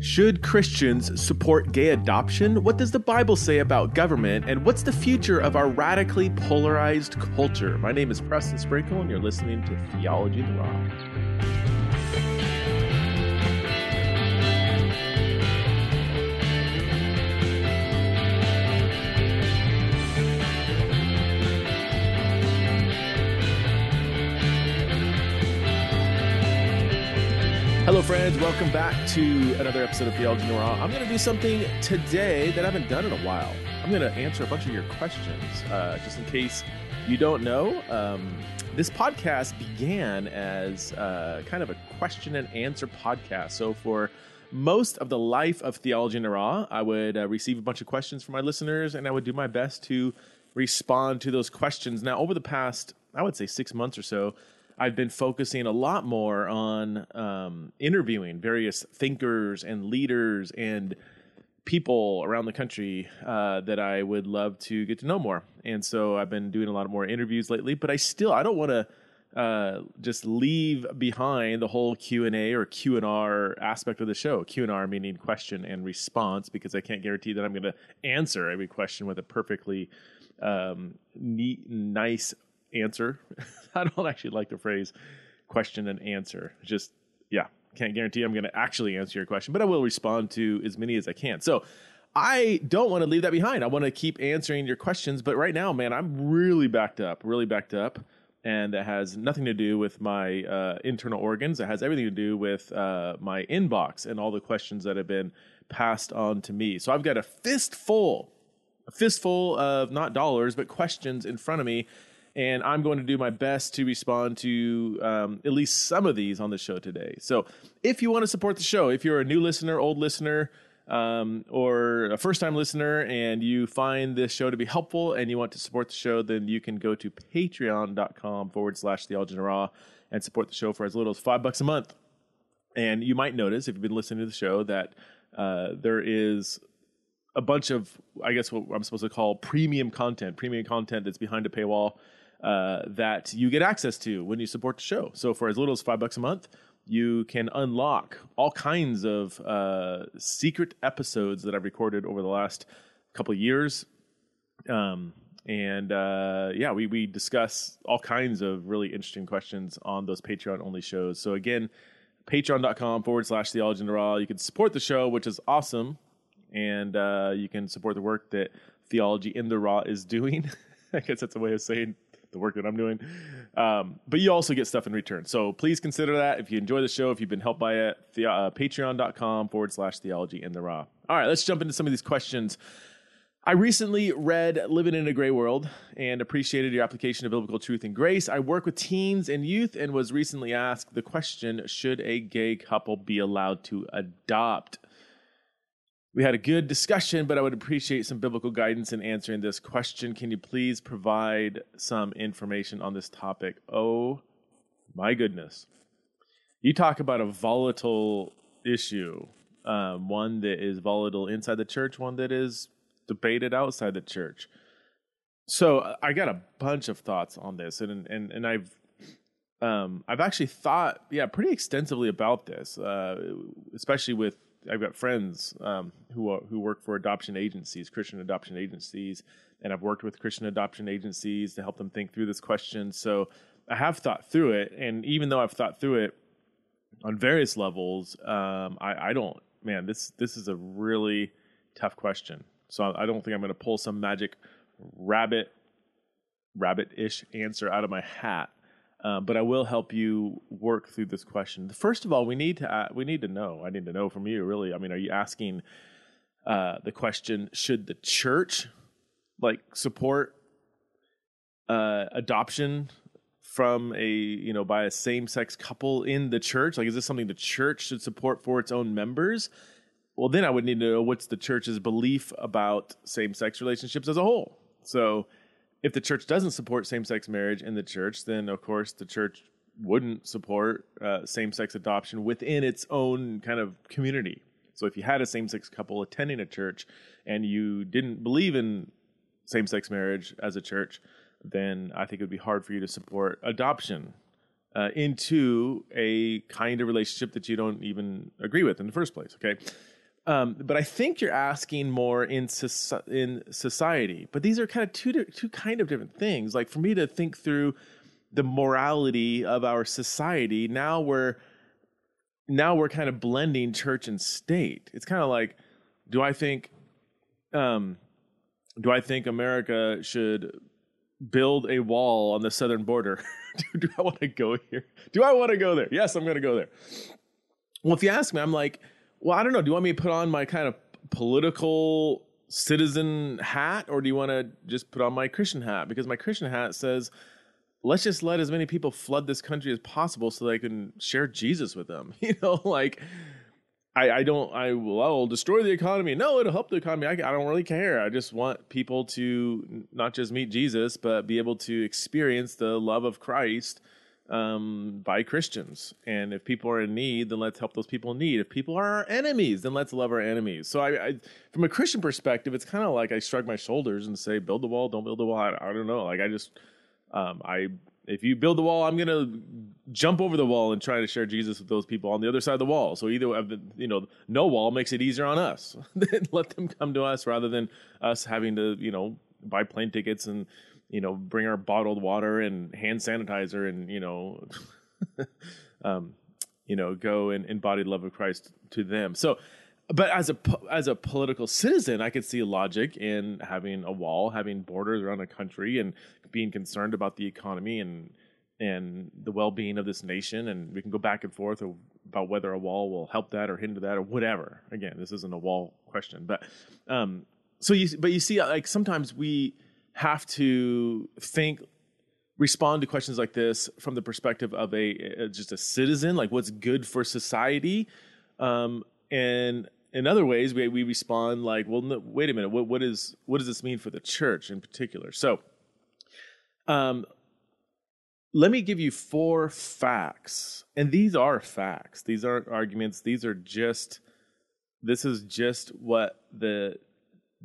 Should Christians support gay adoption? What does the Bible say about government? And what's the future of our radically polarized culture? My name is Preston Sprinkle, and you're listening to Theology the Raw. Hello, friends. Welcome back to another episode of the Raw. I'm going to do something today that I haven't done in a while. I'm going to answer a bunch of your questions, uh, just in case you don't know. Um, this podcast began as uh, kind of a question and answer podcast. So, for most of the life of Theology in Raw, I would uh, receive a bunch of questions from my listeners, and I would do my best to respond to those questions. Now, over the past, I would say, six months or so, I've been focusing a lot more on um, interviewing various thinkers and leaders and people around the country uh, that I would love to get to know more. And so I've been doing a lot more interviews lately. But I still I don't want to uh, just leave behind the whole Q and A or Q and R aspect of the show. Q and R meaning question and response, because I can't guarantee that I'm going to answer every question with a perfectly um, neat, nice answer. I don't actually like the phrase question and answer. Just, yeah, can't guarantee I'm going to actually answer your question, but I will respond to as many as I can. So I don't want to leave that behind. I want to keep answering your questions, but right now, man, I'm really backed up, really backed up. And that has nothing to do with my uh, internal organs. It has everything to do with uh, my inbox and all the questions that have been passed on to me. So I've got a fistful, a fistful of not dollars, but questions in front of me and I'm going to do my best to respond to um, at least some of these on the show today. So, if you want to support the show, if you're a new listener, old listener, um, or a first time listener, and you find this show to be helpful and you want to support the show, then you can go to patreon.com forward slash theology raw and support the show for as little as five bucks a month. And you might notice, if you've been listening to the show, that uh, there is a bunch of, I guess, what I'm supposed to call premium content, premium content that's behind a paywall uh, that you get access to when you support the show. So for as little as five bucks a month, you can unlock all kinds of uh, secret episodes that I've recorded over the last couple years. Um, and uh, yeah, we we discuss all kinds of really interesting questions on those Patreon only shows. So again, patreon.com forward slash theology in the raw. You can support the show, which is awesome. And uh, you can support the work that Theology in the Raw is doing. I guess that's a way of saying the work that I'm doing. Um, but you also get stuff in return. So please consider that if you enjoy the show, if you've been helped by it, the, uh, patreon.com forward slash theology in the raw. All right, let's jump into some of these questions. I recently read Living in a Gray World and appreciated your application of biblical truth and grace. I work with teens and youth and was recently asked the question Should a gay couple be allowed to adopt? We had a good discussion, but I would appreciate some biblical guidance in answering this question. Can you please provide some information on this topic? Oh my goodness. You talk about a volatile issue, um, one that is volatile inside the church, one that is debated outside the church. So I got a bunch of thoughts on this, and and and I've um, I've actually thought, yeah, pretty extensively about this, uh, especially with I've got friends um, who are, who work for adoption agencies, Christian adoption agencies, and I've worked with Christian adoption agencies to help them think through this question. So I have thought through it, and even though I've thought through it on various levels, um, I, I, don't. Man, this this is a really tough question. So I don't think I'm going to pull some magic rabbit rabbit-ish answer out of my hat. Uh, but I will help you work through this question. First of all, we need to uh, we need to know. I need to know from you, really. I mean, are you asking uh, the question? Should the church like support uh, adoption from a you know by a same sex couple in the church? Like, is this something the church should support for its own members? Well, then I would need to know what's the church's belief about same sex relationships as a whole. So if the church doesn't support same-sex marriage in the church, then of course the church wouldn't support uh, same-sex adoption within its own kind of community. So if you had a same-sex couple attending a church and you didn't believe in same-sex marriage as a church, then I think it would be hard for you to support adoption uh, into a kind of relationship that you don't even agree with in the first place. Okay. Um, but I think you're asking more in so- in society. But these are kind of two two kind of different things. Like for me to think through the morality of our society, now we're now we're kind of blending church and state. It's kind of like, do I think, um, do I think America should build a wall on the southern border? do, do I want to go here? Do I want to go there? Yes, I'm going to go there. Well, if you ask me, I'm like, well, I don't know. Do you want me to put on my kind of political citizen hat or do you want to just put on my Christian hat? Because my Christian hat says, let's just let as many people flood this country as possible so they can share Jesus with them. You know, like, I, I don't, I will, I will destroy the economy. No, it'll help the economy. I, I don't really care. I just want people to not just meet Jesus, but be able to experience the love of Christ um, by Christians. And if people are in need, then let's help those people in need. If people are our enemies, then let's love our enemies. So, I, I from a Christian perspective, it's kind of like I shrug my shoulders and say, "Build the wall, don't build the wall." I, I don't know. Like I just, um, I if you build the wall, I'm gonna jump over the wall and try to share Jesus with those people on the other side of the wall. So either you know, no wall makes it easier on us. Let them come to us rather than us having to you know buy plane tickets and you know, bring our bottled water and hand sanitizer and, you know, um, you know, go and embody the love of Christ to them. So, but as a as a political citizen, I could see logic in having a wall, having borders around a country, and being concerned about the economy and and the well being of this nation. And we can go back and forth about whether a wall will help that or hinder that or whatever. Again, this isn't a wall question, but um, so you but you see, like sometimes we have to think respond to questions like this from the perspective of a, a just a citizen like what's good for society. Um, and in other ways we, we respond like well no, wait a minute what, what is what does this mean for the church in particular? So um, let me give you four facts and these are facts. These aren't arguments. These are just this is just what the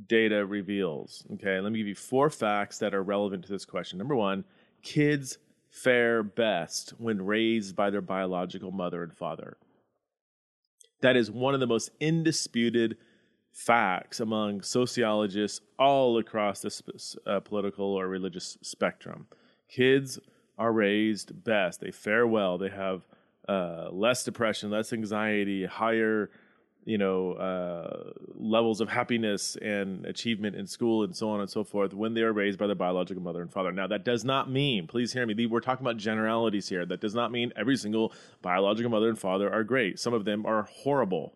data reveals. Okay, let me give you four facts that are relevant to this question. Number one, kids fare best when raised by their biological mother and father. That is one of the most indisputed facts among sociologists all across the uh, political or religious spectrum. Kids are raised best, they fare well, they have uh, less depression, less anxiety, higher you know uh, levels of happiness and achievement in school and so on and so forth when they are raised by their biological mother and father. Now that does not mean please hear me we're talking about generalities here. That does not mean every single biological mother and father are great. Some of them are horrible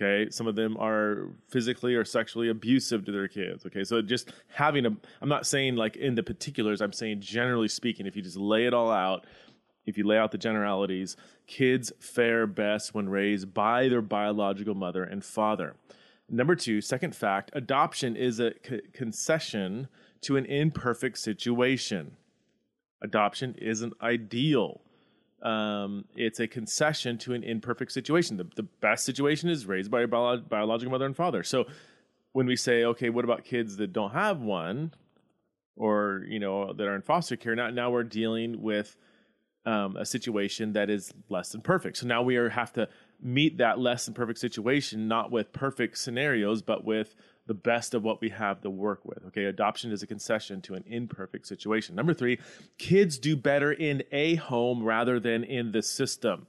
okay? Some of them are physically or sexually abusive to their kids okay? So just having a i'm not saying like in the particulars i'm saying generally speaking if you just lay it all out if you lay out the generalities, kids fare best when raised by their biological mother and father. Number two, second fact adoption is a c- concession to an imperfect situation. Adoption isn't ideal. Um, it's a concession to an imperfect situation. The, the best situation is raised by your bio- biological mother and father. So when we say, okay, what about kids that don't have one or, you know, that are in foster care? Now, now we're dealing with um, a situation that is less than perfect. So now we are, have to meet that less than perfect situation, not with perfect scenarios, but with the best of what we have to work with. Okay, adoption is a concession to an imperfect situation. Number three, kids do better in a home rather than in the system.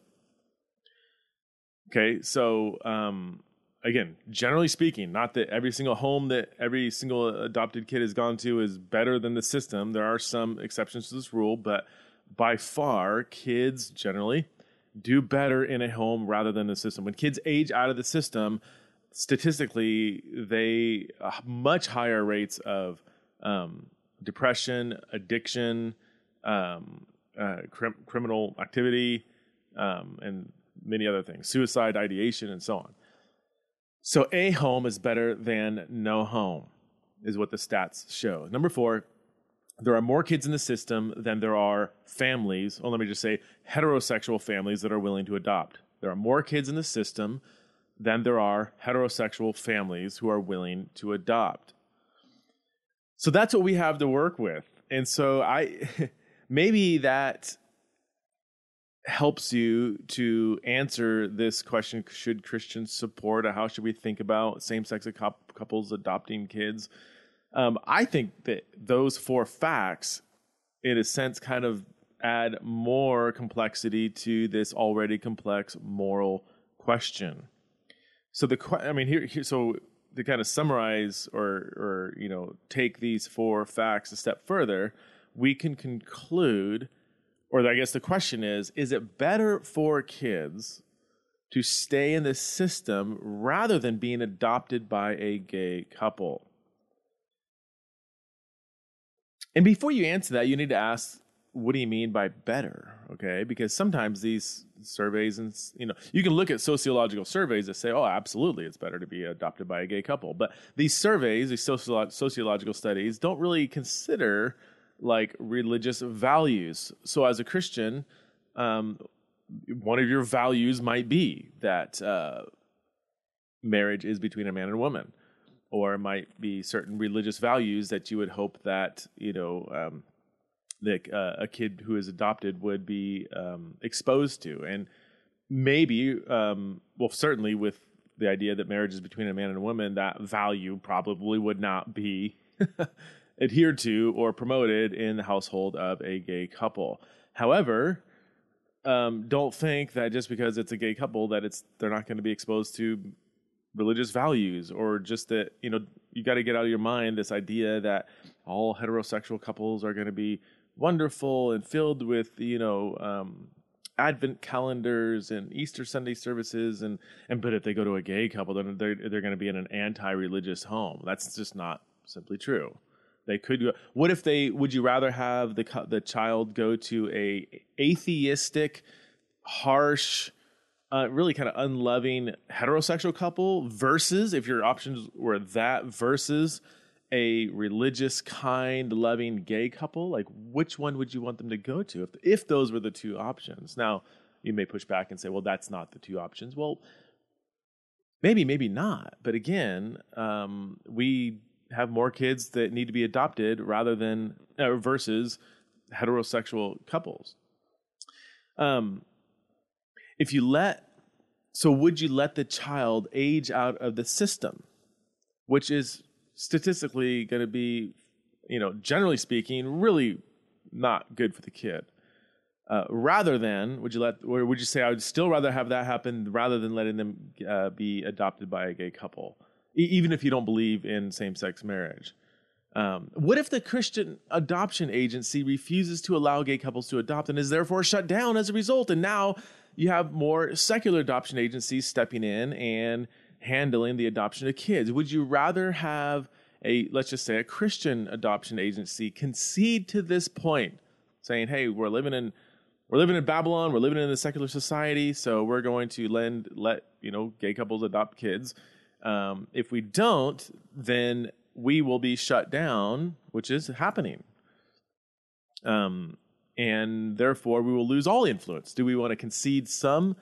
Okay, so um, again, generally speaking, not that every single home that every single adopted kid has gone to is better than the system. There are some exceptions to this rule, but by far, kids generally do better in a home rather than the system. When kids age out of the system, statistically, they uh, much higher rates of um, depression, addiction, um, uh, criminal activity, um, and many other things, suicide ideation, and so on. So, a home is better than no home, is what the stats show. Number four, there are more kids in the system than there are families, or let me just say heterosexual families that are willing to adopt. There are more kids in the system than there are heterosexual families who are willing to adopt. So that's what we have to work with. And so I maybe that helps you to answer this question should christians support or how should we think about same-sex couples adopting kids um, i think that those four facts in a sense kind of add more complexity to this already complex moral question so the i mean here, here so to kind of summarize or or you know take these four facts a step further we can conclude or I guess the question is is it better for kids to stay in the system rather than being adopted by a gay couple? And before you answer that, you need to ask, what do you mean by better? Okay, because sometimes these surveys and you know you can look at sociological surveys that say, oh, absolutely, it's better to be adopted by a gay couple. But these surveys, these sociological studies, don't really consider like religious values. So, as a Christian, um, one of your values might be that uh, marriage is between a man and a woman, or might be certain religious values that you would hope that you know um, that uh, a kid who is adopted would be um, exposed to, and maybe, um, well, certainly with the idea that marriage is between a man and a woman, that value probably would not be adhered to or promoted in the household of a gay couple. However, um, don't think that just because it's a gay couple that it's they're not going to be exposed to religious values or just that you know you got to get out of your mind this idea that all heterosexual couples are going to be wonderful and filled with you know um, advent calendars and easter sunday services and and but if they go to a gay couple then they're they're going to be in an anti-religious home that's just not simply true they could go. What if they? Would you rather have the the child go to a atheistic, harsh, uh, really kind of unloving heterosexual couple versus if your options were that versus a religious, kind, loving gay couple? Like, which one would you want them to go to if if those were the two options? Now, you may push back and say, well, that's not the two options. Well, maybe, maybe not. But again, um, we have more kids that need to be adopted rather than uh, versus heterosexual couples. Um, if you let, so would you let the child age out of the system, which is statistically going to be, you know, generally speaking, really not good for the kid. Uh, rather than, would you let, or would you say, I would still rather have that happen rather than letting them uh, be adopted by a gay couple? even if you don't believe in same sex marriage. Um, what if the Christian adoption agency refuses to allow gay couples to adopt and is therefore shut down as a result? And now you have more secular adoption agencies stepping in and handling the adoption of kids. Would you rather have a, let's just say, a Christian adoption agency concede to this point, saying, hey, we're living in we're living in Babylon, we're living in a secular society, so we're going to lend let you know gay couples adopt kids um, if we don't, then we will be shut down, which is happening. Um, and therefore, we will lose all influence. Do we want to concede some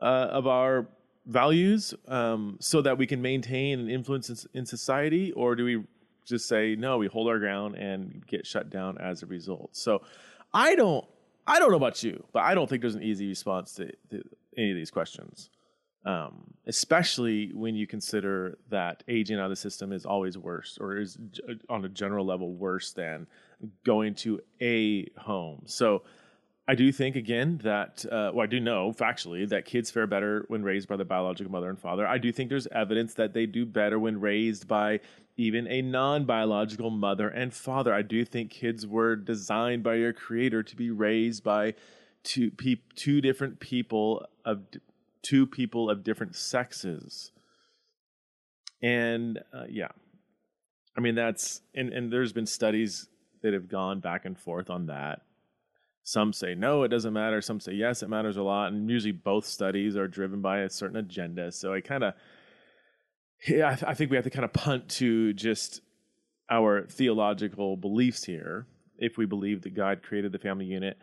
uh, of our values um, so that we can maintain an influence in, in society, or do we just say no? We hold our ground and get shut down as a result. So, I don't. I don't know about you, but I don't think there's an easy response to, to any of these questions um, especially when you consider that aging out of the system is always worse or is on a general level worse than going to a home. So I do think again that uh, well I do know factually that kids fare better when raised by their biological mother and father. I do think there's evidence that they do better when raised by even a non-biological mother and father. I do think kids were designed by your creator to be raised by two pe- two different people of two people of different sexes. And uh, yeah, I mean, that's, and, and there's been studies that have gone back and forth on that. Some say no, it doesn't matter. Some say yes, it matters a lot. And usually both studies are driven by a certain agenda. So I kind of, yeah, I, I think we have to kind of punt to just our theological beliefs here. If we believe that God created the family unit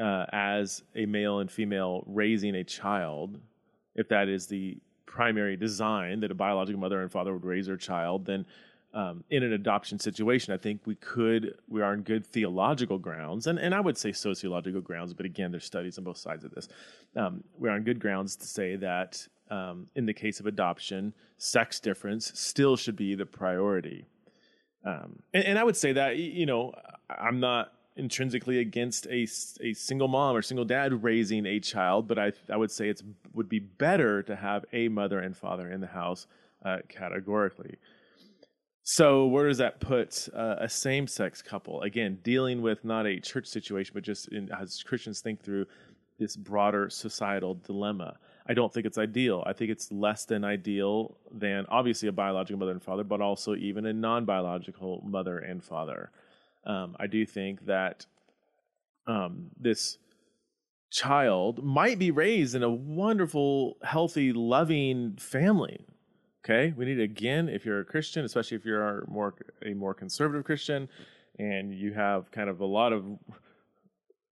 uh, as a male and female raising a child, if that is the primary design that a biological mother and father would raise their child, then um, in an adoption situation, I think we could, we are on good theological grounds, and, and I would say sociological grounds, but again, there's studies on both sides of this. Um, we're on good grounds to say that um, in the case of adoption, sex difference still should be the priority. Um, and, and I would say that, you know, I'm not intrinsically against a, a single mom or single dad raising a child, but I, I would say it would be better to have a mother and father in the house uh, categorically. So where does that put uh, a same-sex couple? Again, dealing with not a church situation, but just in, as Christians think through this broader societal dilemma. I don't think it's ideal. I think it's less than ideal than obviously a biological mother and father, but also even a non-biological mother and father. Um, I do think that um, this child might be raised in a wonderful, healthy, loving family Okay, we need again, if you're a Christian, especially if you're more a more conservative Christian, and you have kind of a lot of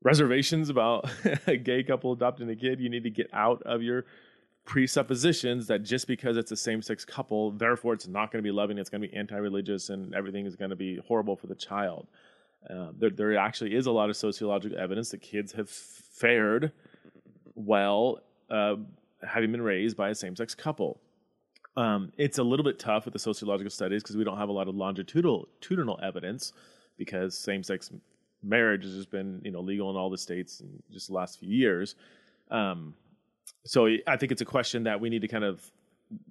reservations about a gay couple adopting a kid, you need to get out of your presuppositions that just because it's a same-sex couple, therefore it's not going to be loving, it's going to be anti-religious, and everything is going to be horrible for the child. Uh, there, there actually is a lot of sociological evidence that kids have fared well uh, having been raised by a same-sex couple. Um, it's a little bit tough with the sociological studies because we don't have a lot of longitudinal evidence because same-sex marriage has just been you know legal in all the states in just the last few years. Um, so I think it's a question that we need to kind of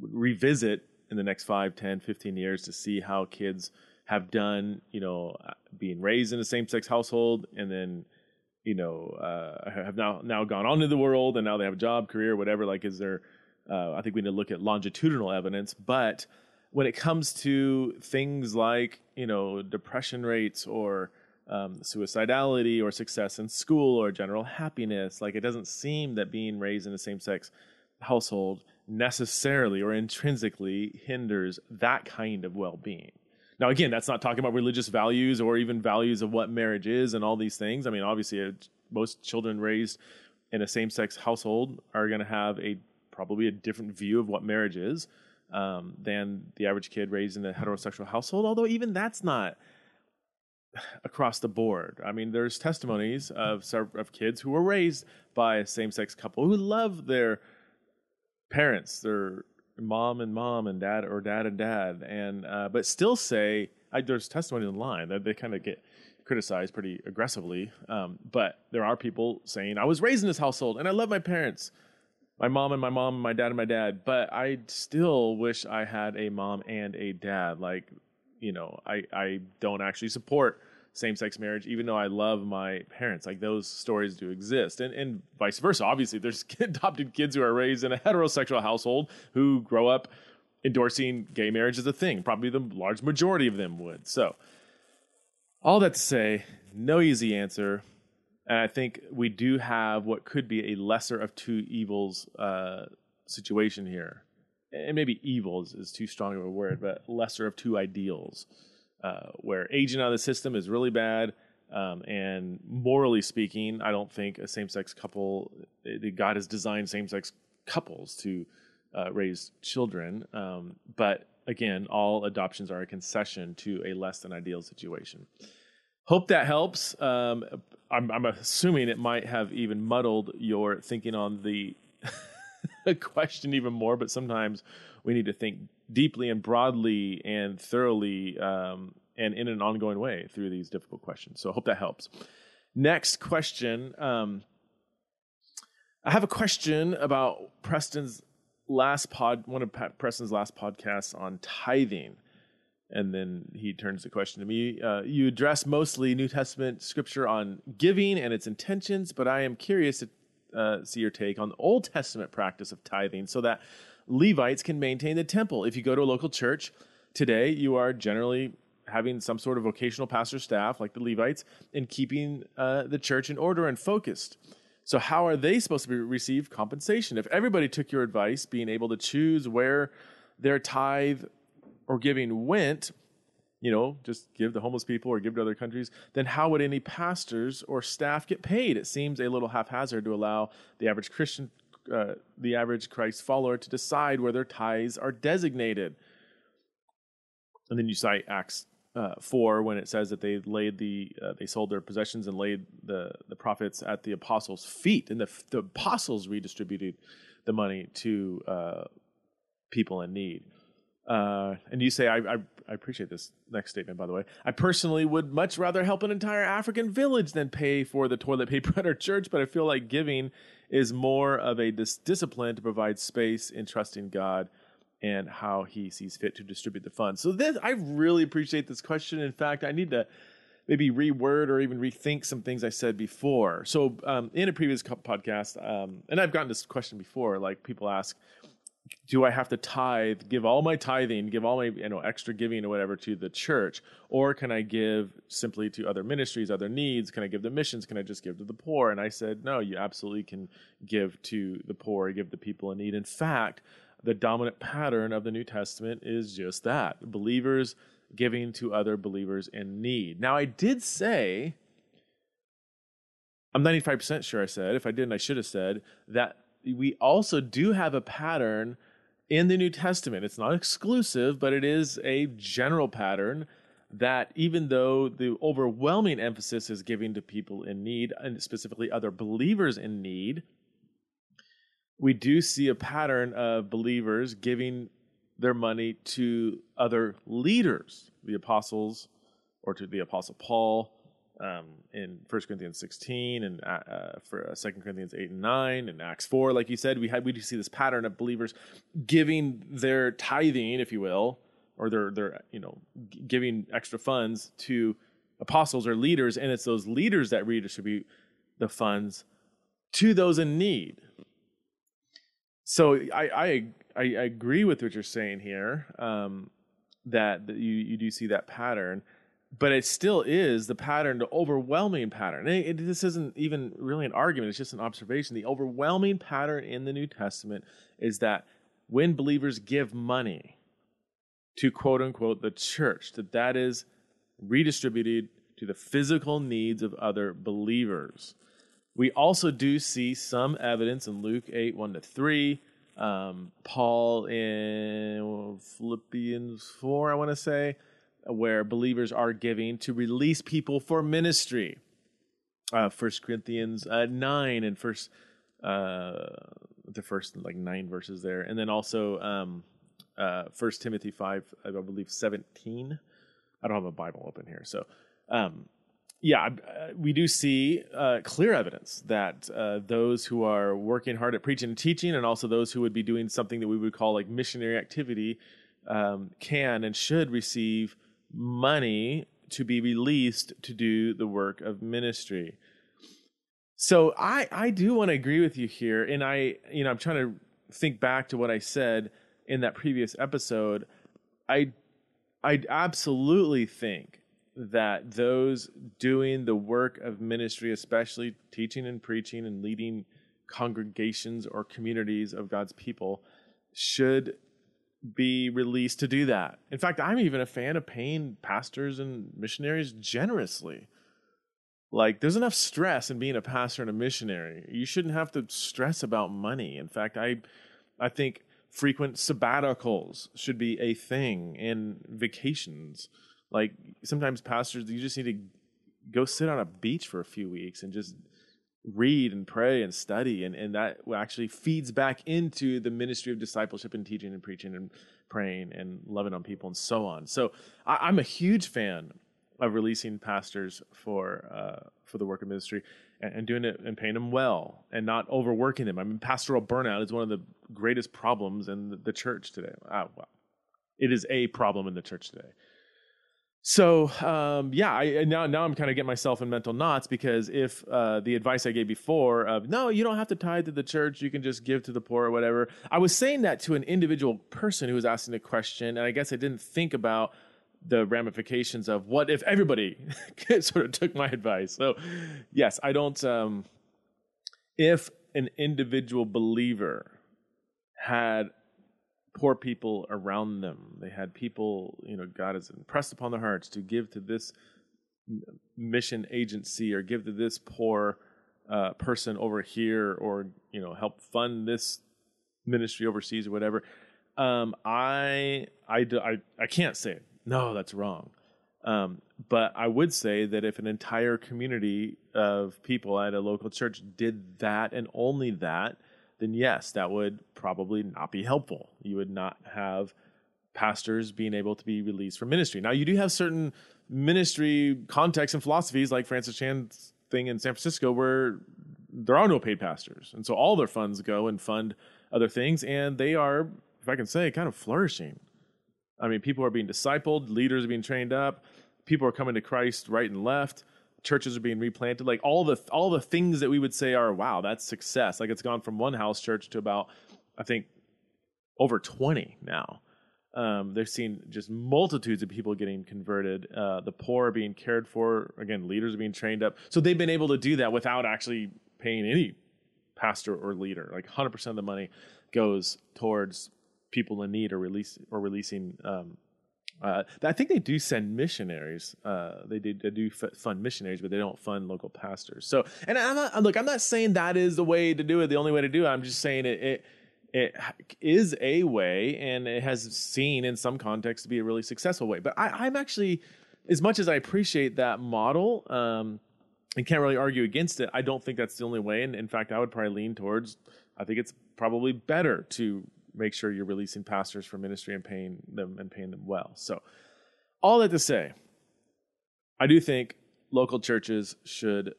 revisit in the next 5, 10, 15 years to see how kids have done, you know, being raised in a same-sex household and then, you know, uh, have now now gone on to the world and now they have a job, career, whatever. Like, is there uh, I think we need to look at longitudinal evidence, but when it comes to things like you know depression rates or um, suicidality or success in school or general happiness, like it doesn't seem that being raised in a same-sex household necessarily or intrinsically hinders that kind of well-being. Now, again, that's not talking about religious values or even values of what marriage is and all these things. I mean, obviously, most children raised in a same-sex household are going to have a probably a different view of what marriage is um, than the average kid raised in a heterosexual household. Although even that's not across the board. I mean, there's testimonies of of kids who were raised by a same-sex couple who love their parents, their mom and mom and dad or dad and dad, and uh, but still say I, there's testimony online that they kind of get criticized pretty aggressively. Um, but there are people saying I was raised in this household and I love my parents my mom and my mom and my dad and my dad but i still wish i had a mom and a dad. Like you know i i don't actually support same-sex marriage even though i love my parents. Like those stories do exist. And and vice versa. Obviously there's adopted kids who are raised in a heterosexual household who grow up endorsing gay marriage as a thing. Probably the large majority of them would. So all that to say no easy answer and I think we do have what could be a lesser of two evils uh, situation here. And maybe evils is too strong of a word, but lesser of two ideals, uh, where aging out of the system is really bad. Um, and morally speaking, I don't think a same sex couple, God has designed same sex couples to uh, raise children. Um, but again, all adoptions are a concession to a less than ideal situation. Hope that helps. Um, I'm, I'm assuming it might have even muddled your thinking on the question even more, but sometimes we need to think deeply and broadly and thoroughly um, and in an ongoing way through these difficult questions. So I hope that helps. Next question. Um, I have a question about Preston's last pod, one of Preston's last podcasts on tithing. And then he turns the question to me. Uh, you address mostly New Testament scripture on giving and its intentions, but I am curious to uh, see your take on the Old Testament practice of tithing so that Levites can maintain the temple. If you go to a local church today, you are generally having some sort of vocational pastor staff like the Levites and keeping uh, the church in order and focused. So, how are they supposed to be, receive compensation? If everybody took your advice, being able to choose where their tithe or giving went, you know, just give to homeless people or give to other countries, then how would any pastors or staff get paid? It seems a little haphazard to allow the average Christian, uh, the average Christ follower to decide where their tithes are designated. and then you cite Acts uh, four when it says that they laid the uh, they sold their possessions and laid the the profits at the apostles' feet, and the the apostles redistributed the money to uh, people in need. Uh, and you say, I, I, I, appreciate this next statement, by the way. I personally would much rather help an entire African village than pay for the toilet paper at our church, but I feel like giving is more of a dis- discipline to provide space in trusting God and how He sees fit to distribute the funds. So this, I really appreciate this question. In fact, I need to maybe reword or even rethink some things I said before. So um, in a previous podcast, um, and I've gotten this question before, like people ask, do I have to tithe, give all my tithing, give all my you know extra giving or whatever to the church, or can I give simply to other ministries, other needs? Can I give to missions? Can I just give to the poor? And I said, no, you absolutely can give to the poor, give to people in need. In fact, the dominant pattern of the New Testament is just that: believers giving to other believers in need. Now, I did say, I'm 95% sure I said, if I didn't, I should have said that we also do have a pattern in the New Testament. It's not exclusive, but it is a general pattern that even though the overwhelming emphasis is giving to people in need, and specifically other believers in need, we do see a pattern of believers giving their money to other leaders, the apostles, or to the apostle Paul, um, in 1 Corinthians 16 and uh, uh for uh, 2 Corinthians 8 and 9 and Acts 4 like you said we had we see this pattern of believers giving their tithing if you will or their their you know giving extra funds to apostles or leaders and it's those leaders that redistribute the funds to those in need. So I I I, agree with what you're saying here um, that, that you you do see that pattern but it still is the pattern, the overwhelming pattern. It, it, this isn't even really an argument, it's just an observation. The overwhelming pattern in the New Testament is that when believers give money to quote unquote the church, that that is redistributed to the physical needs of other believers. We also do see some evidence in Luke 8 1 to 3. Um, Paul in Philippians 4, I want to say, where believers are giving to release people for ministry. Uh, First Corinthians uh, nine and first uh, the first like nine verses there, and then also um, uh, First Timothy five, I believe seventeen. I don't have a Bible open here, so um, yeah, uh, we do see uh, clear evidence that uh, those who are working hard at preaching and teaching, and also those who would be doing something that we would call like missionary activity, um, can and should receive money to be released to do the work of ministry. So I I do want to agree with you here and I you know I'm trying to think back to what I said in that previous episode. I I absolutely think that those doing the work of ministry, especially teaching and preaching and leading congregations or communities of God's people, should be released to do that. In fact, I'm even a fan of paying pastors and missionaries generously. Like, there's enough stress in being a pastor and a missionary. You shouldn't have to stress about money. In fact, I, I think frequent sabbaticals should be a thing and vacations. Like, sometimes pastors, you just need to go sit on a beach for a few weeks and just read and pray and study and, and that actually feeds back into the ministry of discipleship and teaching and preaching and praying and loving on people and so on. So I, am a huge fan of releasing pastors for uh, for the work of ministry and, and, doing it and paying them well and not overworking them. I mean pastoral burnout is one of the greatest problems in the, the church today. Ah, well, it is a problem in the church today so um, yeah, I, now now I'm kind of getting myself in mental knots because if uh, the advice I gave before of no, you don't have to tithe to the church, you can just give to the poor or whatever. I was saying that to an individual person who was asking the question, and I guess I didn't think about the ramifications of what if everybody sort of took my advice. So yes, I don't. Um, if an individual believer had poor people around them. They had people, you know, God has impressed upon their hearts to give to this mission agency or give to this poor uh, person over here or, you know, help fund this ministry overseas or whatever. Um, I, I, I, I can't say it. no, that's wrong. Um, but I would say that if an entire community of people at a local church did that and only that, then yes, that would probably not be helpful. You would not have pastors being able to be released from ministry. Now, you do have certain ministry contexts and philosophies, like Francis Chan's thing in San Francisco, where there are no paid pastors. And so all their funds go and fund other things. And they are, if I can say, kind of flourishing. I mean, people are being discipled, leaders are being trained up, people are coming to Christ right and left, churches are being replanted. Like all the all the things that we would say are wow, that's success. Like it's gone from one house church to about, I think, over twenty now. Um, they're seeing just multitudes of people getting converted. Uh, the poor are being cared for. Again, leaders are being trained up. So they've been able to do that without actually paying any pastor or leader. Like 100% of the money goes towards people in need or release or releasing. Um, uh, I think they do send missionaries. Uh, they do, they do fund missionaries, but they don't fund local pastors. So, and I'm not look. I'm not saying that is the way to do it. The only way to do it. I'm just saying it. it it is a way, and it has seen in some contexts to be a really successful way. But I, am actually, as much as I appreciate that model, um, and can't really argue against it. I don't think that's the only way. And in fact, I would probably lean towards I think it's probably better to make sure you're releasing pastors for ministry and paying them and paying them well. So, all that to say, I do think local churches should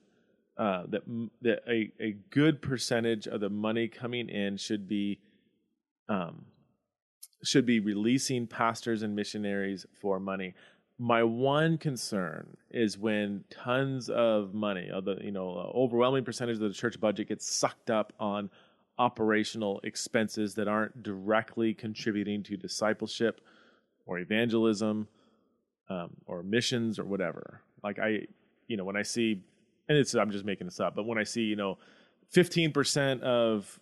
uh, that that a a good percentage of the money coming in should be um, should be releasing pastors and missionaries for money my one concern is when tons of money, the you know overwhelming percentage of the church budget gets sucked up on operational expenses that aren't directly contributing to discipleship or evangelism um, or missions or whatever. Like I, you know, when I see, and it's I'm just making this up, but when I see you know, fifteen percent of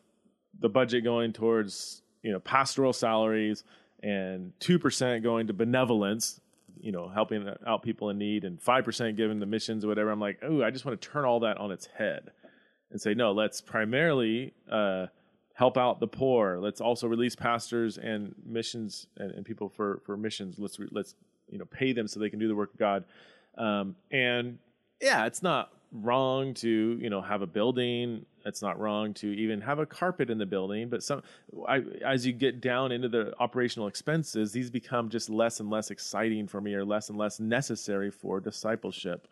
the budget going towards you know pastoral salaries and two percent going to benevolence you know helping out people in need and 5% given to missions or whatever i'm like oh i just want to turn all that on its head and say no let's primarily uh, help out the poor. Let's also release pastors and missions and, and people for, for missions. Let's let's you know pay them so they can do the work of god. Um, and yeah it's not wrong to you know have a building. It's not wrong to even have a carpet in the building but some I, as you get down into the operational expenses these become just less and less exciting for me or less and less necessary for discipleship.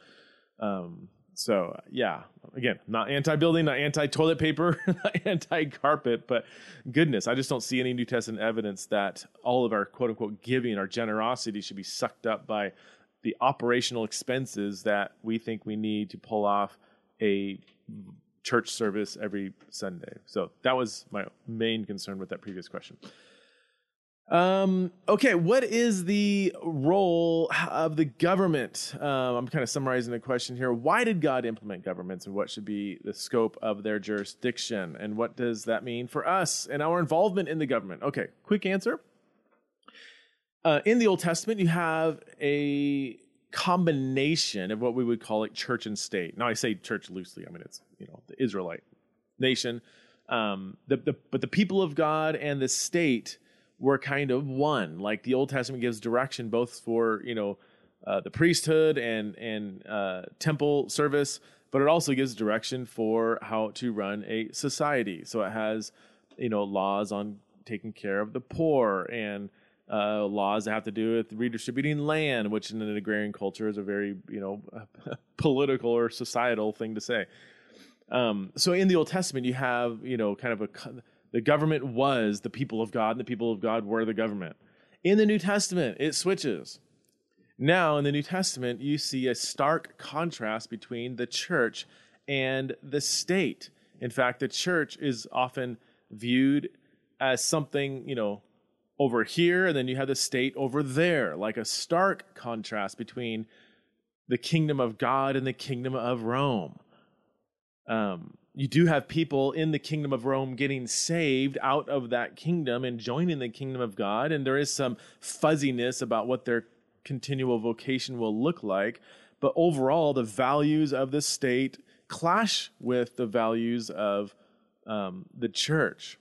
Um, so uh, yeah again not anti-building not anti-toilet paper not anti-carpet but goodness i just don't see any new testament evidence that all of our quote-unquote giving our generosity should be sucked up by the operational expenses that we think we need to pull off a church service every Sunday. So that was my main concern with that previous question. Um, okay, what is the role of the government? Um, I'm kind of summarizing the question here. Why did God implement governments and what should be the scope of their jurisdiction? And what does that mean for us and our involvement in the government? Okay, quick answer uh, in the Old Testament, you have a combination of what we would call like church and state. Now, I say church loosely. I mean, it's you know the Israelite nation, um, the, the, but the people of God and the state were kind of one. Like the Old Testament gives direction both for you know uh, the priesthood and and uh, temple service, but it also gives direction for how to run a society. So it has you know laws on taking care of the poor and uh, laws that have to do with redistributing land, which in an agrarian culture is a very you know political or societal thing to say. Um, so in the Old Testament, you have you know kind of a the government was the people of God, and the people of God were the government. In the New Testament, it switches. Now, in the New Testament, you see a stark contrast between the church and the state. In fact, the church is often viewed as something, you know, over here, and then you have the state over there, like a stark contrast between the kingdom of God and the kingdom of Rome. Um, you do have people in the kingdom of Rome getting saved out of that kingdom and joining the kingdom of God, and there is some fuzziness about what their continual vocation will look like. But overall, the values of the state clash with the values of um, the church.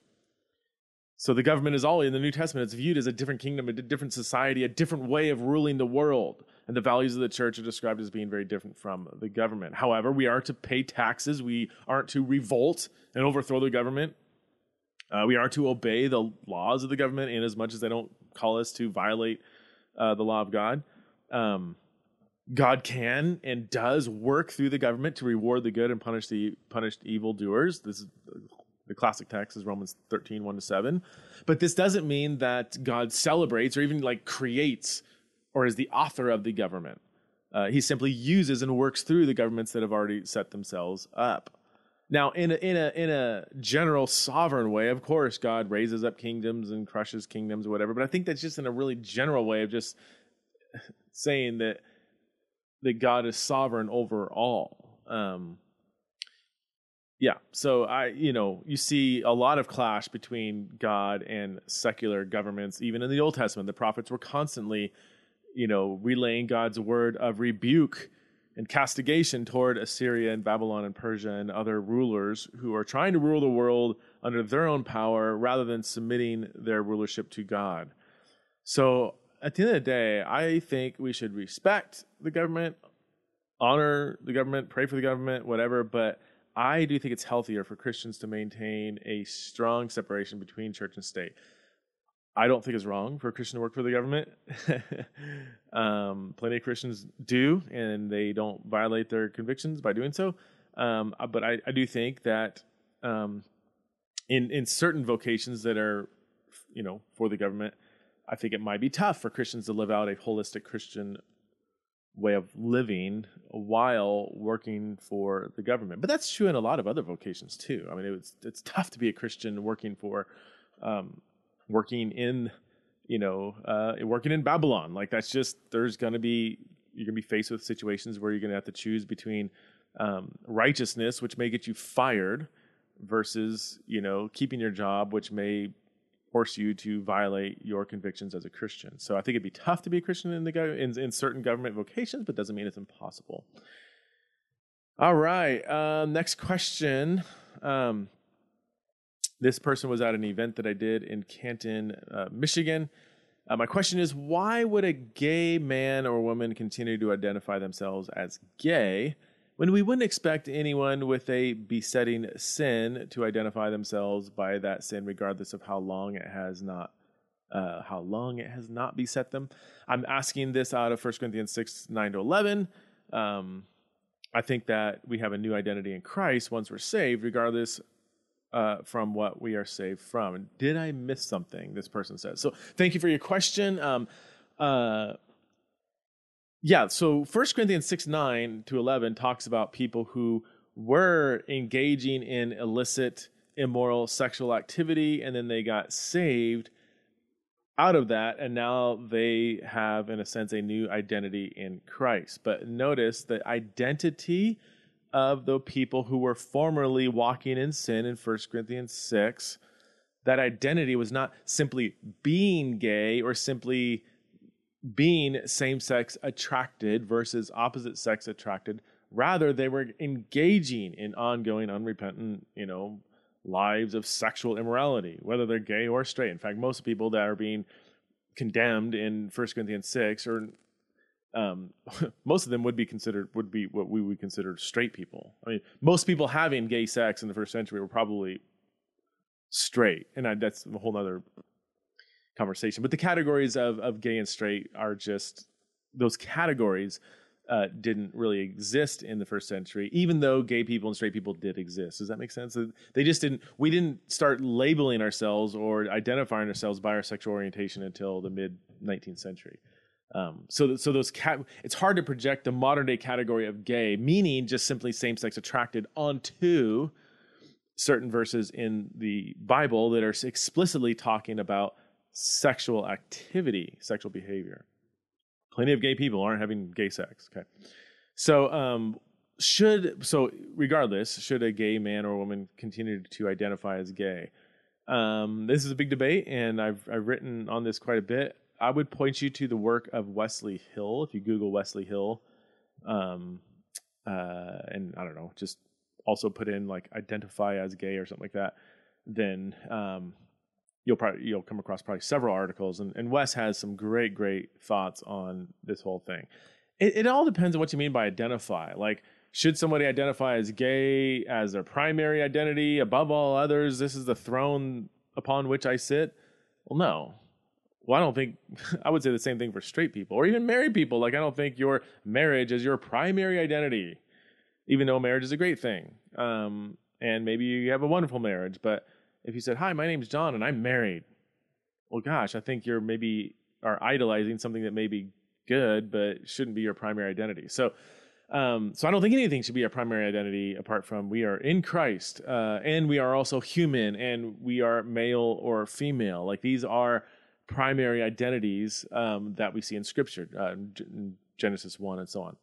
So the government is all in the New Testament. It's viewed as a different kingdom, a different society, a different way of ruling the world. And the values of the church are described as being very different from the government. However, we are to pay taxes. We aren't to revolt and overthrow the government. Uh, we are to obey the laws of the government in as much as they don't call us to violate uh, the law of God. Um, God can and does work through the government to reward the good and punish the punished evildoers. This is the classic text is Romans 13, 1 to 7. But this doesn't mean that God celebrates or even like creates or is the author of the government. Uh, he simply uses and works through the governments that have already set themselves up. Now, in a, in a in a general sovereign way, of course, God raises up kingdoms and crushes kingdoms or whatever. But I think that's just in a really general way of just saying that that God is sovereign over all. Um, yeah, so I, you know, you see a lot of clash between God and secular governments. Even in the Old Testament, the prophets were constantly, you know, relaying God's word of rebuke and castigation toward Assyria and Babylon and Persia and other rulers who are trying to rule the world under their own power rather than submitting their rulership to God. So at the end of the day, I think we should respect the government, honor the government, pray for the government, whatever, but I do think it's healthier for Christians to maintain a strong separation between church and state. I don't think it's wrong for a Christian to work for the government. um, plenty of Christians do, and they don't violate their convictions by doing so. Um, uh, but I, I, do think that um, in in certain vocations that are, you know, for the government, I think it might be tough for Christians to live out a holistic Christian way of living while working for the government. But that's true in a lot of other vocations too. I mean, it was, it's tough to be a Christian working for, um, working in, you know, uh, working in Babylon. Like that's just there's going to be you're going to be faced with situations where you're going to have to choose between um, righteousness, which may get you fired, versus you know keeping your job, which may force you to violate your convictions as a Christian. So I think it'd be tough to be a Christian in the go- in, in certain government vocations, but doesn't mean it's impossible. All right, uh, next question. Um, this person was at an event that I did in Canton, uh, Michigan. Uh, my question is why would a gay man or woman continue to identify themselves as gay? when we wouldn't expect anyone with a besetting sin to identify themselves by that sin, regardless of how long it has not uh, how long it has not beset them. I'm asking this out of 1 Corinthians 6 9 to 11. Um, I think that we have a new identity in Christ once we're saved, regardless uh, from what we are saved from. Did I miss something? This person says. So thank you for your question. Um, uh, yeah, so First Corinthians 6 9 to 11 talks about people who were engaging in illicit, immoral sexual activity, and then they got saved out of that, and now they have, in a sense, a new identity in Christ. But notice the identity of the people who were formerly walking in sin in First Corinthians 6. That identity was not simply being gay or simply being same sex attracted versus opposite sex attracted. Rather, they were engaging in ongoing, unrepentant, you know, lives of sexual immorality, whether they're gay or straight. In fact, most people that are being condemned in 1 Corinthians 6 or um, most of them would be considered would be what we would consider straight people. I mean, most people having gay sex in the first century were probably straight, and I, that's a whole other conversation. But the categories of of gay and straight are just those categories uh, didn't really exist in the first century, even though gay people and straight people did exist. Does that make sense? They just didn't. We didn't start labeling ourselves or identifying ourselves by our sexual orientation until the mid 19th century. Um, so, so those cat, it's hard to project the modern day category of gay, meaning just simply same sex attracted, onto certain verses in the Bible that are explicitly talking about sexual activity, sexual behavior. Plenty of gay people aren't having gay sex. Okay. So, um, should, so regardless, should a gay man or woman continue to identify as gay? Um, this is a big debate, and I've, I've written on this quite a bit. I would point you to the work of Wesley Hill. If you Google Wesley Hill, um, uh, and I don't know, just also put in like identify as gay or something like that, then um, you'll probably you'll come across probably several articles, and, and Wes has some great great thoughts on this whole thing. It, it all depends on what you mean by identify. Like, should somebody identify as gay as their primary identity above all others? This is the throne upon which I sit. Well, no. Well, I don't think I would say the same thing for straight people or even married people. Like, I don't think your marriage is your primary identity, even though marriage is a great thing. Um, and maybe you have a wonderful marriage, but if you said, "Hi, my name's John and I'm married," well, gosh, I think you're maybe are idolizing something that may be good but shouldn't be your primary identity. So, um, so I don't think anything should be our primary identity apart from we are in Christ, uh, and we are also human, and we are male or female. Like these are primary identities um, that we see in Scripture, uh, in Genesis one, and so on.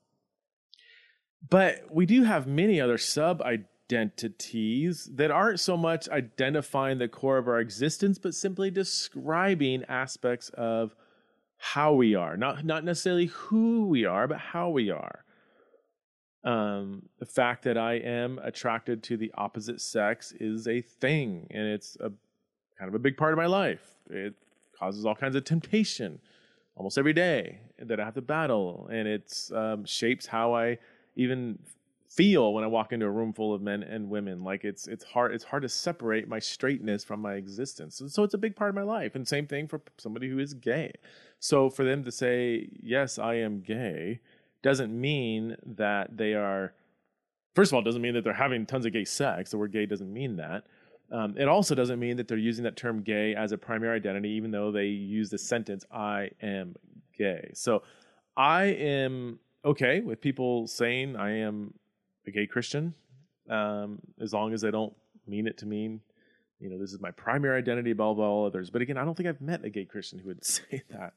But we do have many other sub identities that aren't so much identifying the core of our existence, but simply describing aspects of how we are, not not necessarily who we are, but how we are. Um, the fact that I am attracted to the opposite sex is a thing, and it's a kind of a big part of my life. It causes all kinds of temptation almost every day that I have to battle, and it um, shapes how I even feel when I walk into a room full of men and women. Like it's it's hard it's hard to separate my straightness from my existence. And so it's a big part of my life. And same thing for somebody who is gay. So for them to say, "Yes, I am gay," doesn't mean that they are first of all, doesn't mean that they're having tons of gay sex. The word gay doesn't mean that. Um, it also doesn't mean that they're using that term gay as a primary identity, even though they use the sentence, I am gay. So I am okay with people saying I am a gay Christian, um, as long as they don't mean it to mean, you know, this is my primary identity above all others. But again, I don't think I've met a gay Christian who would say that.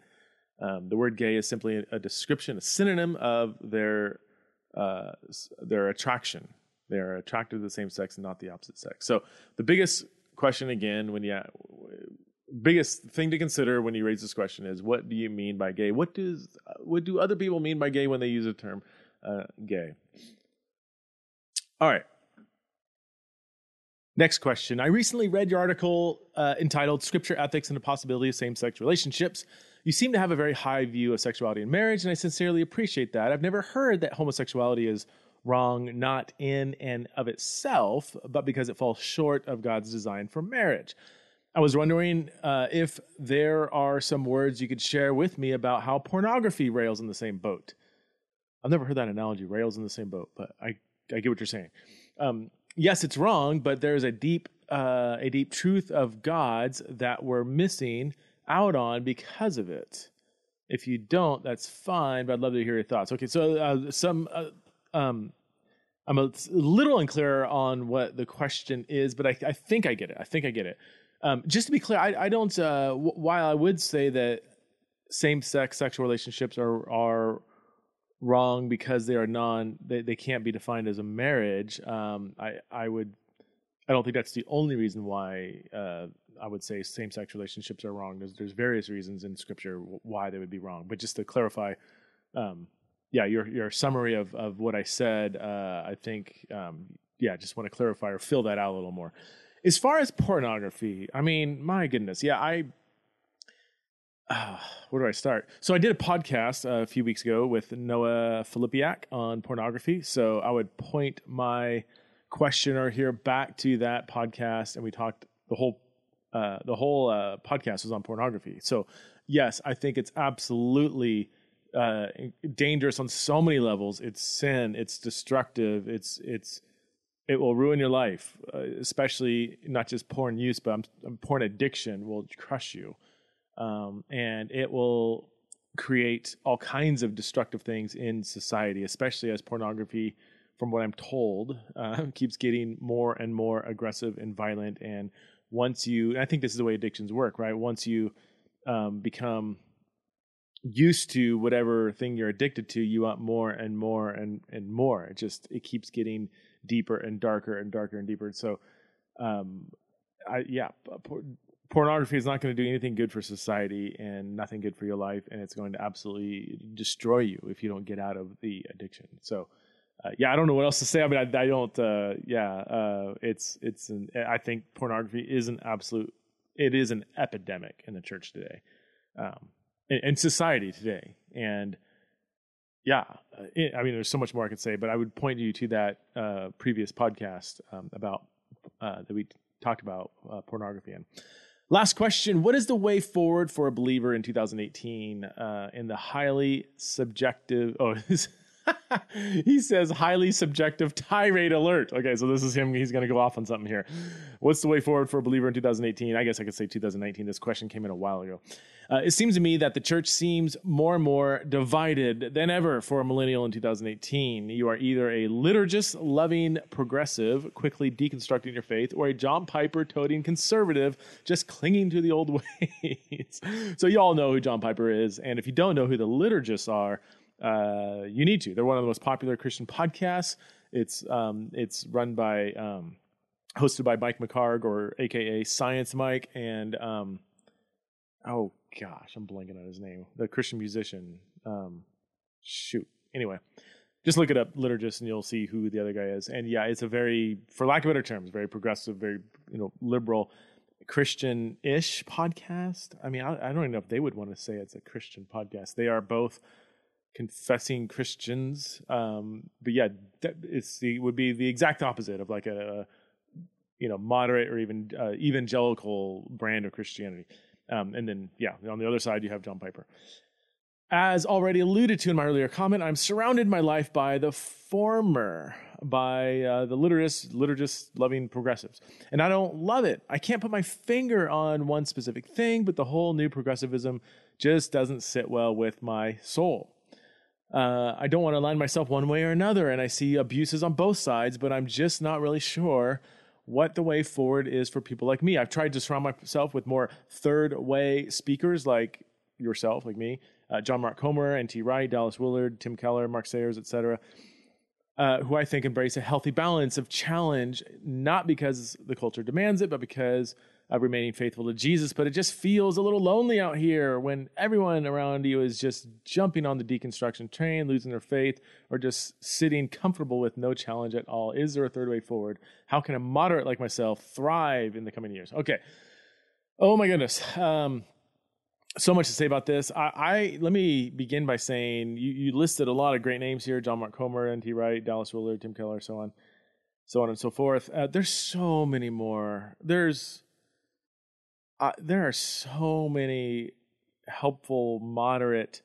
Um, the word gay is simply a, a, description, a synonym of their uh, their attraction. They are attracted to the same sex and not the opposite sex. So the biggest question again, when you biggest thing to consider when you raise this question is, what do you mean by gay? What does what do other people mean by gay when they use the term uh, gay? All right. Next question. I recently read your article uh, entitled Scripture, Ethics, and the Possibility of Same Sex Relationships. You seem to have a very high view of sexuality and marriage, and I sincerely appreciate that. I've never heard that homosexuality is wrong, not in and of itself, but because it falls short of God's design for marriage. I was wondering uh, if there are some words you could share with me about how pornography rails in the same boat. I've never heard that analogy, rails in the same boat, but I I get what you're saying. Um, yes, it's wrong, but there's a deep uh, a deep truth of God's that we're missing out on because of it. If you don't, that's fine, but I'd love to hear your thoughts. Okay, so uh, some uh, um, I'm a little unclear on what the question is, but I, I think I get it. I think I get it. Um, just to be clear, I, I don't. Uh, w- while I would say that same-sex sexual relationships are are wrong because they are non they, they can't be defined as a marriage um, i i would i don't think that's the only reason why uh, i would say same-sex relationships are wrong there's there's various reasons in scripture why they would be wrong but just to clarify um, yeah your your summary of of what i said uh, i think um, yeah just want to clarify or fill that out a little more as far as pornography i mean my goodness yeah i uh, where do I start? So I did a podcast uh, a few weeks ago with Noah Filipiak on pornography. So I would point my questioner here back to that podcast, and we talked the whole uh, the whole uh, podcast was on pornography. So yes, I think it's absolutely uh, dangerous on so many levels. It's sin. It's destructive. It's it's it will ruin your life, uh, especially not just porn use, but porn addiction will crush you um, and it will create all kinds of destructive things in society, especially as pornography, from what I'm told, uh, keeps getting more and more aggressive and violent. And once you, I think this is the way addictions work, right? Once you um, become used to whatever thing you're addicted to, you want more and more and and more. It just it keeps getting deeper and darker and darker and deeper. So, um, I yeah, pornography is not going to do anything good for society and nothing good for your life, and it's going to absolutely destroy you if you don't get out of the addiction. So, uh, yeah, I don't know what else to say. I mean, I, I don't. Uh, yeah, uh, it's it's. An, I think pornography is an absolute it is an epidemic in the church today, um, and, society today. And yeah, it, I mean, there's so much more I could say, but I would point you to that uh, previous podcast um, about uh, that we talked about uh, pornography And Last question What is the way forward for a believer in 2018 uh, in the highly subjective? Oh, he says highly subjective tirade alert. Okay, so this is him. He's going to go off on something here. What's the way forward for a believer in 2018? I guess I could say 2019. This question came in a while ago. Uh, it seems to me that the church seems more and more divided than ever for a millennial in 2018. You are either a liturgist loving progressive, quickly deconstructing your faith, or a John Piper toting conservative, just clinging to the old ways. so, you all know who John Piper is. And if you don't know who the liturgists are, uh, you need to. They're one of the most popular Christian podcasts. It's um, it's run by um, hosted by Mike McHargue or AKA Science Mike and um, oh gosh, I'm blanking on his name. The Christian musician. Um, shoot. Anyway, just look it up, liturgist, and you'll see who the other guy is. And yeah, it's a very, for lack of better terms, very progressive, very you know liberal. Christian-ish podcast. I mean, I, I, don't even know if they would want to say it's a Christian podcast. They are both confessing Christians. Um, but yeah, it's the would be the exact opposite of like a, you know moderate or even uh, evangelical brand of Christianity. Um, and then yeah, on the other side you have John Piper. As already alluded to in my earlier comment, I'm surrounded my life by the former, by uh, the liturgists, liturgists loving progressives. And I don't love it. I can't put my finger on one specific thing, but the whole new progressivism just doesn't sit well with my soul. Uh, I don't want to align myself one way or another, and I see abuses on both sides, but I'm just not really sure what the way forward is for people like me. I've tried to surround myself with more third way speakers like yourself, like me, uh, John Mark Comer, N.T. Wright, Dallas Willard, Tim Keller, Mark Sayers, etc., uh, who I think embrace a healthy balance of challenge, not because the culture demands it, but because uh, remaining faithful to Jesus, but it just feels a little lonely out here when everyone around you is just jumping on the deconstruction train, losing their faith, or just sitting comfortable with no challenge at all. Is there a third way forward? How can a moderate like myself thrive in the coming years? Okay. Oh my goodness. Um, so much to say about this. I, I, let me begin by saying you, you, listed a lot of great names here: John Mark Comer, N.T. Wright, Dallas Willard, Tim Keller, so on, so on and so forth. Uh, there's so many more. There's there are so many helpful, moderate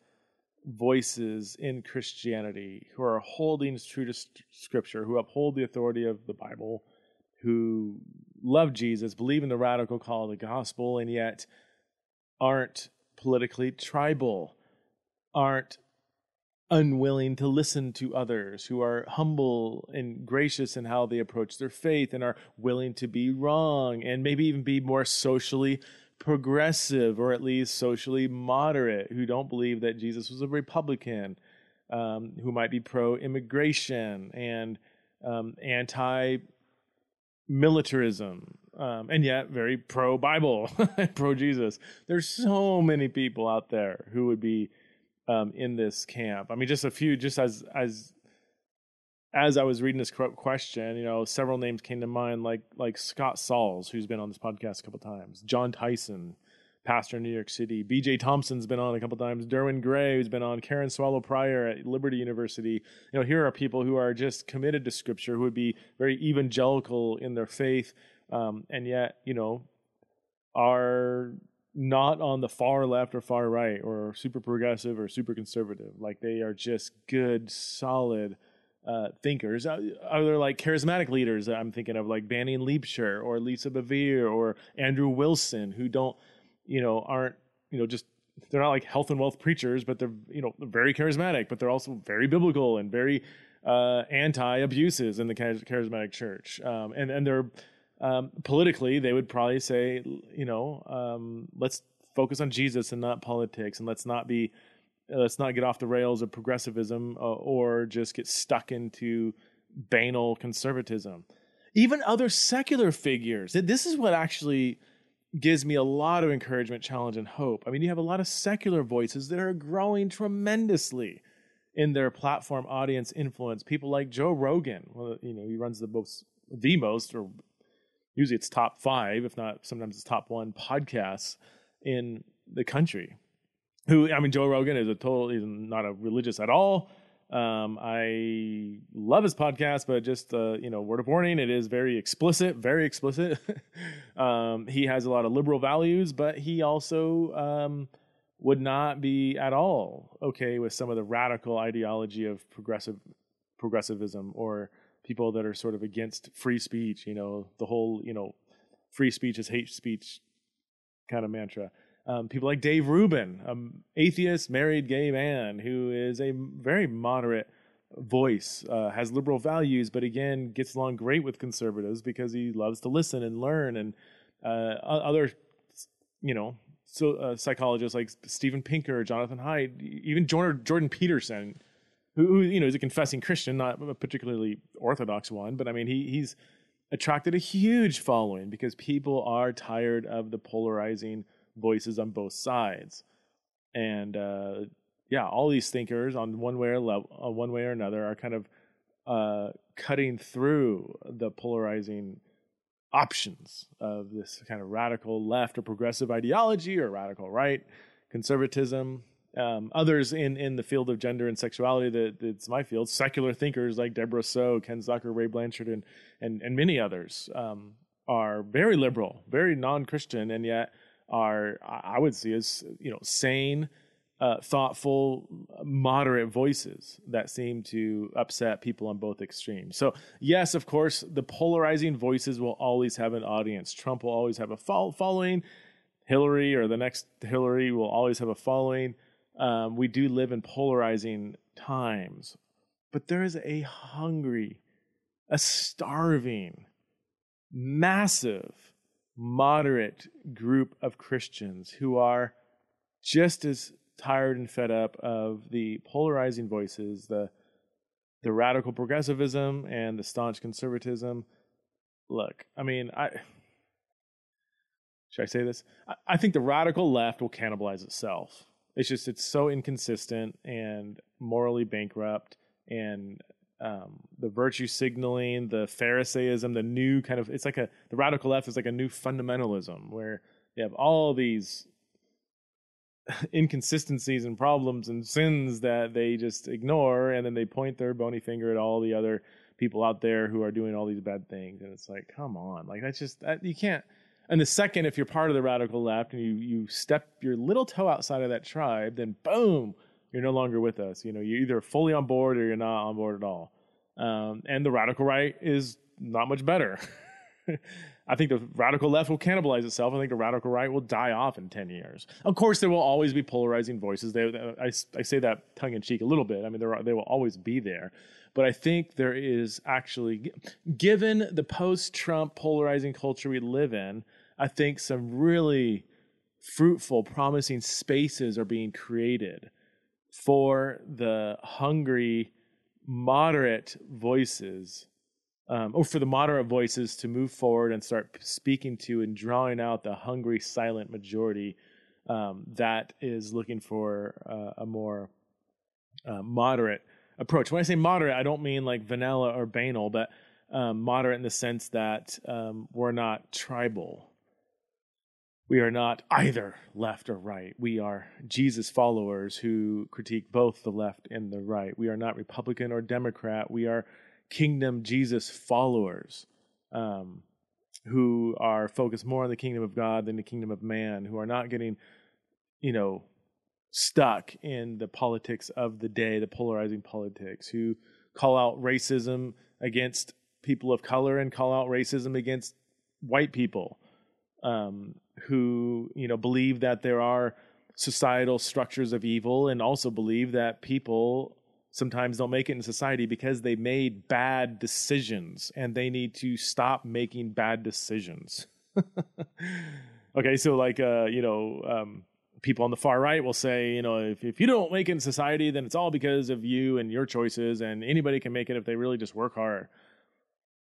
voices in Christianity who are holding true to Scripture, who uphold the authority of the Bible, who love Jesus, believe in the radical call of the gospel, and yet aren't politically tribal, aren't unwilling to listen to others, who are humble and gracious in how they approach their faith and are willing to be wrong and maybe even be more socially progressive or at least socially moderate, who don't believe that Jesus was a Republican, um, who might be pro immigration and um, anti militarism. Um, and yet very pro Bible, pro Jesus. There's so many people out there who would be um, in this camp. I mean, just a few, just as as as I was reading this question, you know, several names came to mind, like like Scott Sauls, who's been on this podcast a couple times, Jon Tyson, pastor in New York City, B.J. Thompson's been on a couple times, Derwin Gray, who's been on, Karen Swallow Prior at Liberty University. You know, here are people who are just committed to Scripture, who would be very evangelical in their faith, um, and yet, you know, are not on the far left or far right or super progressive or super conservative. Like they are just good, solid uh, thinkers. Are there like charismatic leaders I'm thinking of, like Banning Liebscher or Lisa Bevere or Andrew Wilson, who don't, you know, aren't, you know, just they're not like health and wealth preachers, but they're, you know, very charismatic, but they're also very biblical and very uh, anti abuses in the charismatic church. Um, and, and they're, um, politically, they would probably say, you know, um, let's focus on Jesus and not politics, and let's not be, uh, let's not get off the rails of progressivism uh, or just get stuck into banal conservatism. Even other secular figures. This is what actually gives me a lot of encouragement, challenge, and hope. I mean, you have a lot of secular voices that are growing tremendously in their platform audience influence. People like Joe Rogan, well, you know, he runs the most, the most, or usually it's top five, if not sometimes it's top one podcasts in the country. Who I mean, Joe Rogan is a total. He's not a religious at all. Um, I love his podcast, but just uh, you know, word of warning: it is very explicit, very explicit. um, he has a lot of liberal values, but he also um, would not be at all okay with some of the radical ideology of progressive progressivism or people that are sort of against free speech. You know, the whole you know, free speech is hate speech kind of mantra. Um, people like Dave Rubin, an atheist married gay man who is a very moderate voice, uh, has liberal values, but again gets along great with conservatives because he loves to listen and learn. And uh, other, you know, so uh, psychologists like Steven Pinker, Jonathan Haidt, even Jordan Peterson, who, who, you know is a confessing Christian, not a particularly orthodox one, but I mean he he's attracted a huge following because people are tired of the polarizing voices on both sides, and uh, yeah, all these thinkers on one way or level, uh, one way or another are kind of uh, cutting through the polarizing options of this kind of radical left or progressive ideology or radical right conservatism um, others in, in the field of gender and sexuality that it's my field, secular thinkers like Deborah Soh, Ken Zucker, Ray Blanchard, and and, and many others um, are very liberal, very non-Christian, and yet are I would see as you know sane, uh, thoughtful, moderate voices that seem to upset people on both extremes. So yes, of course, the polarizing voices will always have an audience. Trump will always have a following. Hillary or the next Hillary will always have a following um, we do live in polarizing times, but there is a hungry, a starving, massive, moderate group of Christians who are just as tired and fed up of the polarizing voices, the the radical progressivism and the staunch conservatism. Look, I mean, I should I say this? I, I think the radical left will cannibalize itself. It's just it's so inconsistent and morally bankrupt and um, the virtue signaling, the Pharisaism, the new kind of it's like a the radical left is like a new fundamentalism where you have all these inconsistencies and problems and sins that they just ignore and then they point their bony finger at all the other people out there who are doing all these bad things. And it's like come on. Like that's just that, you can't and the second, if you're part of the radical left and you you step your little toe outside of that tribe, then boom, you're no longer with us. You know, you're either fully on board or you're not on board at all. Um, and the radical right is not much better. I think the radical left will cannibalize itself. I think the radical right will die off in 10 years. Of course, there will always be polarizing voices. They, I, I say that tongue in cheek a little bit. I mean, there are, they will always be there. But I think there is actually, given the post Trump polarizing culture we live in, I think some really fruitful, promising spaces are being created for the hungry, moderate voices, um, or for the moderate voices to move forward and start speaking to and drawing out the hungry, silent majority um, that is looking for uh, a more uh, moderate approach. When I say moderate, I don't mean like vanilla or banal, but um, moderate in the sense that um, we're not tribal. We are not either left or right. We are Jesus followers who critique both the left and the right. We are not Republican or Democrat. We are kingdom Jesus followers um, who are focused more on the kingdom of God than the kingdom of man, who are not getting, you know, stuck in the politics of the day, the polarizing politics, who call out racism against people of color and call out racism against white people. Um, who you know believe that there are societal structures of evil and also believe that people sometimes don't make it in society because they made bad decisions and they need to stop making bad decisions. okay, so like uh, you know, um, people on the far right will say, you know, if, if you don't make it in society, then it's all because of you and your choices, and anybody can make it if they really just work hard.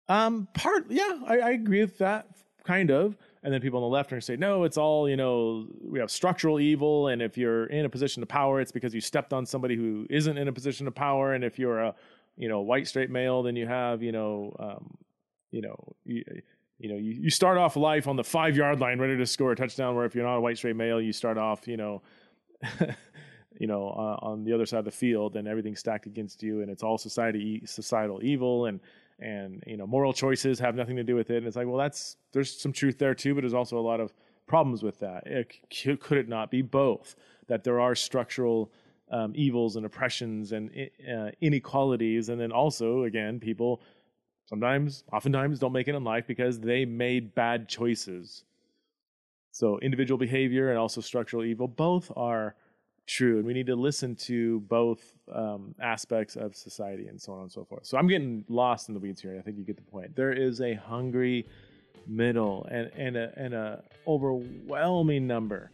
Um, part, yeah, I, I agree with that, kind of and then people on the left are going to say no it's all you know we have structural evil and if you're in a position of power it's because you stepped on somebody who isn't in a position of power and if you're a you know white straight male then you have you know um, you know you know, you, you start off life on the five yard line, ready to score a touchdown. Where if you're not a white straight male, you start off, you know, you know, uh, on the other side of the field, and everything's stacked against you, and it's all society societal evil, and and you know, moral choices have nothing to do with it. And it's like, well, that's there's some truth there too, but there's also a lot of problems with that. It, could it not be both? That there are structural um, evils and oppressions and uh, inequalities, and then also again, people sometimes, oftentimes, don't make it in life because they made bad choices. So, individual behavior and also structural evil both are true, and we need to listen to both um, aspects of society and so on and so forth. So, I'm getting lost in the weeds here. I think you get the point. There is a hungry middle and and a, and a overwhelming number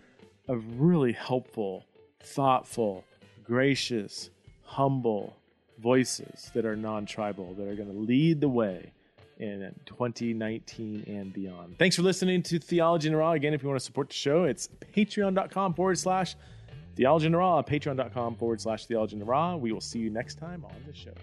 of really helpful, thoughtful, gracious, humble, voices that are non tribal that are going to lead the way in 2019 and beyond. Thanks for listening to Theology in the Raw. Again, if you want to support the show, it's patreon.com forward slash theology in the raw, patreon.com forward slash theology in the raw. We will see you next time on the show.